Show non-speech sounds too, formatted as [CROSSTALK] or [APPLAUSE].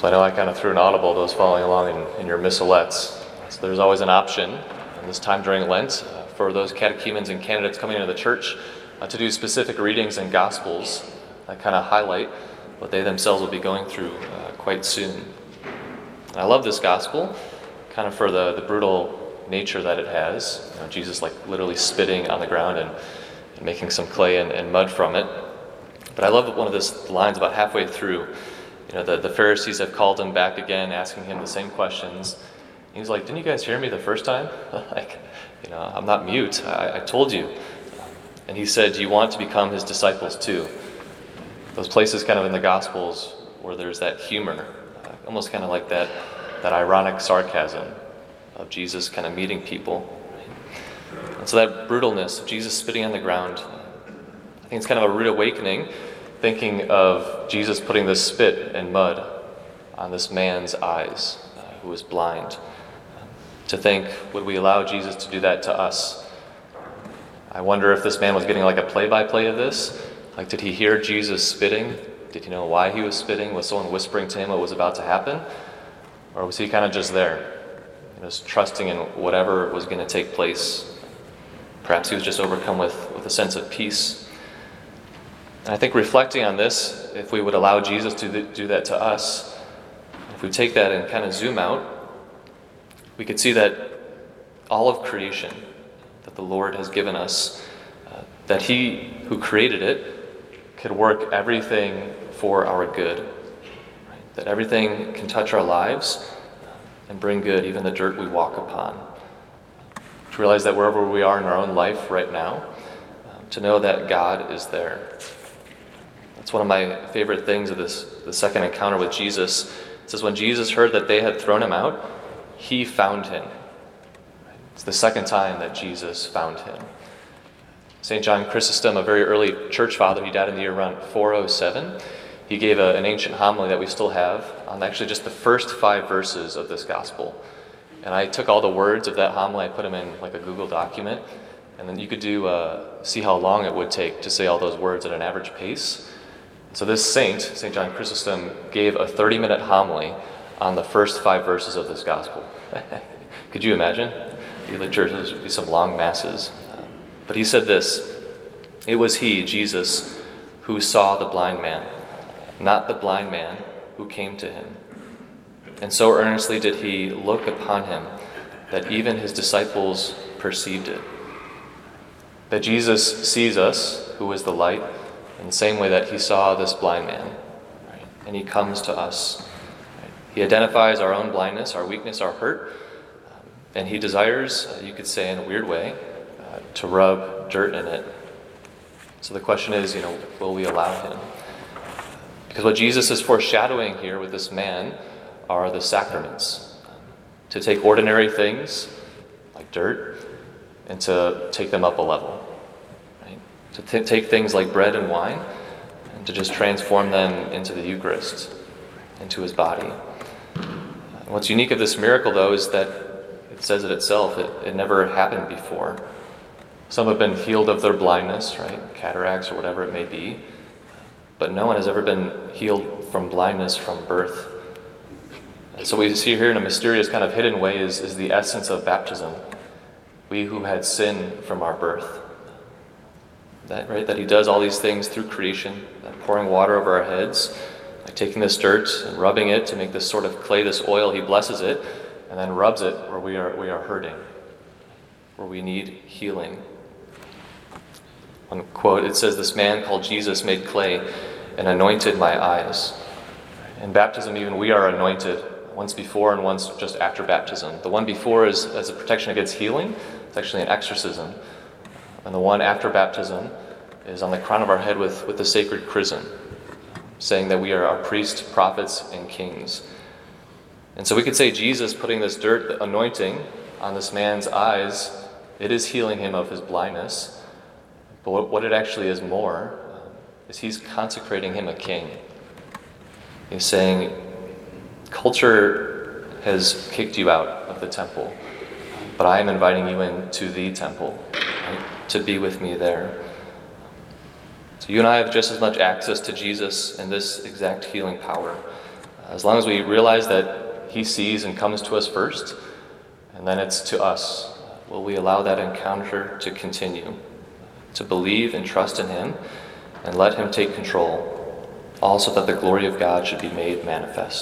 So I know I kind of threw an audible, those following along in, in your missalettes. So there's always an option this time during Lent uh, for those catechumens and candidates coming into the church uh, to do specific readings and gospels that kind of highlight what they themselves will be going through uh, quite soon. I love this gospel, kind of for the, the brutal nature that it has. You know, Jesus, like literally spitting on the ground and, and making some clay and, and, mud from it. But I love one of those lines about halfway through. You know, the, the Pharisees have called him back again, asking him the same questions. He's like, Didn't you guys hear me the first time? [LAUGHS] like, you know, I'm not mute. I, I told you. And he said, Do you want to become his disciples too? Those places kind of in the Gospels where there's that humor, almost kind of like that, that ironic sarcasm of Jesus kind of meeting people. And so that brutalness of Jesus spitting on the ground, I think it's kind of a rude awakening, thinking of Jesus putting this spit and mud on this man's eyes uh, who was blind. To think, would we allow Jesus to do that to us? I wonder if this man was getting like a play by play of this. Like, did he hear Jesus spitting? Did he know why he was spitting? Was someone whispering to him what was about to happen? Or was he kind of just there? just trusting in whatever was going to take place. Perhaps he was just overcome with, with a sense of peace. And I think reflecting on this, if we would allow Jesus to do that to us, if we take that and kind of zoom out, we could see that all of creation that the Lord has given us, uh, that He who created it could work everything for our good. Right? That everything can touch our lives and bring good, even the dirt we walk upon. To realize that wherever we are in our own life right now, um, to know that God is there. That's one of my favorite things of this, the second encounter with Jesus. It says, when Jesus heard that they had thrown him out, he found him. It's the second time that Jesus found him. St. John Chrysostom, a very early church father, he died in the year around 407 he gave a, an ancient homily that we still have on actually just the first five verses of this gospel. And I took all the words of that homily, I put them in like a Google document, and then you could do uh, see how long it would take to say all those words at an average pace. So this saint, St. John Chrysostom, gave a 30 minute homily on the first five verses of this gospel. [LAUGHS] could you imagine? The churches would be some long masses. But he said this It was he, Jesus, who saw the blind man not the blind man who came to him. And so earnestly did he look upon him that even his disciples perceived it. That Jesus sees us, who is the light, in the same way that he saw this blind man. Right? And he comes to us. Right? He identifies our own blindness, our weakness, our hurt, um, and he desires, uh, you could say in a weird way, uh, to rub dirt in it. So the question is, you know, will we allow him? Because what Jesus is foreshadowing here with this man are the sacraments. To take ordinary things, like dirt, and to take them up a level. To t- take things like bread and wine, and to just transform them into the Eucharist, into his body. what's unique of this miracle, though, is that it says it itself, it, it never happened before. Some have been healed of their blindness, right? Cataracts or whatever it may be. But no one has ever been healed from blindness from birth. And so we see here in a mysterious kind of hidden way is, is the essence of baptism. We who had sin from our birth. That right, that he does all these things through creation, pouring water over our heads, like taking this dirt and rubbing it to make this sort of clay, this oil, he blesses it, and then rubs it where we are we are hurting, where we need healing. One quote, it says, This man called Jesus made clay and anointed my eyes. In baptism, even we are anointed once before and once just after baptism. The one before is as a protection against healing, it's actually an exorcism. And the one after baptism is on the crown of our head with, with the sacred chrism, saying that we are our priests, prophets, and kings. And so we could say Jesus putting this dirt, anointing, on this man's eyes, it is healing him of his blindness. But what it actually is more is he's consecrating him a king. He's saying, culture has kicked you out of the temple, but I am inviting you into the temple right, to be with me there. So you and I have just as much access to Jesus and this exact healing power uh, As long as we realize that He sees and comes to us first, and then it's to us, will we allow that encounter to continue? To believe and trust in Him and let Him take control, also that the glory of God should be made manifest.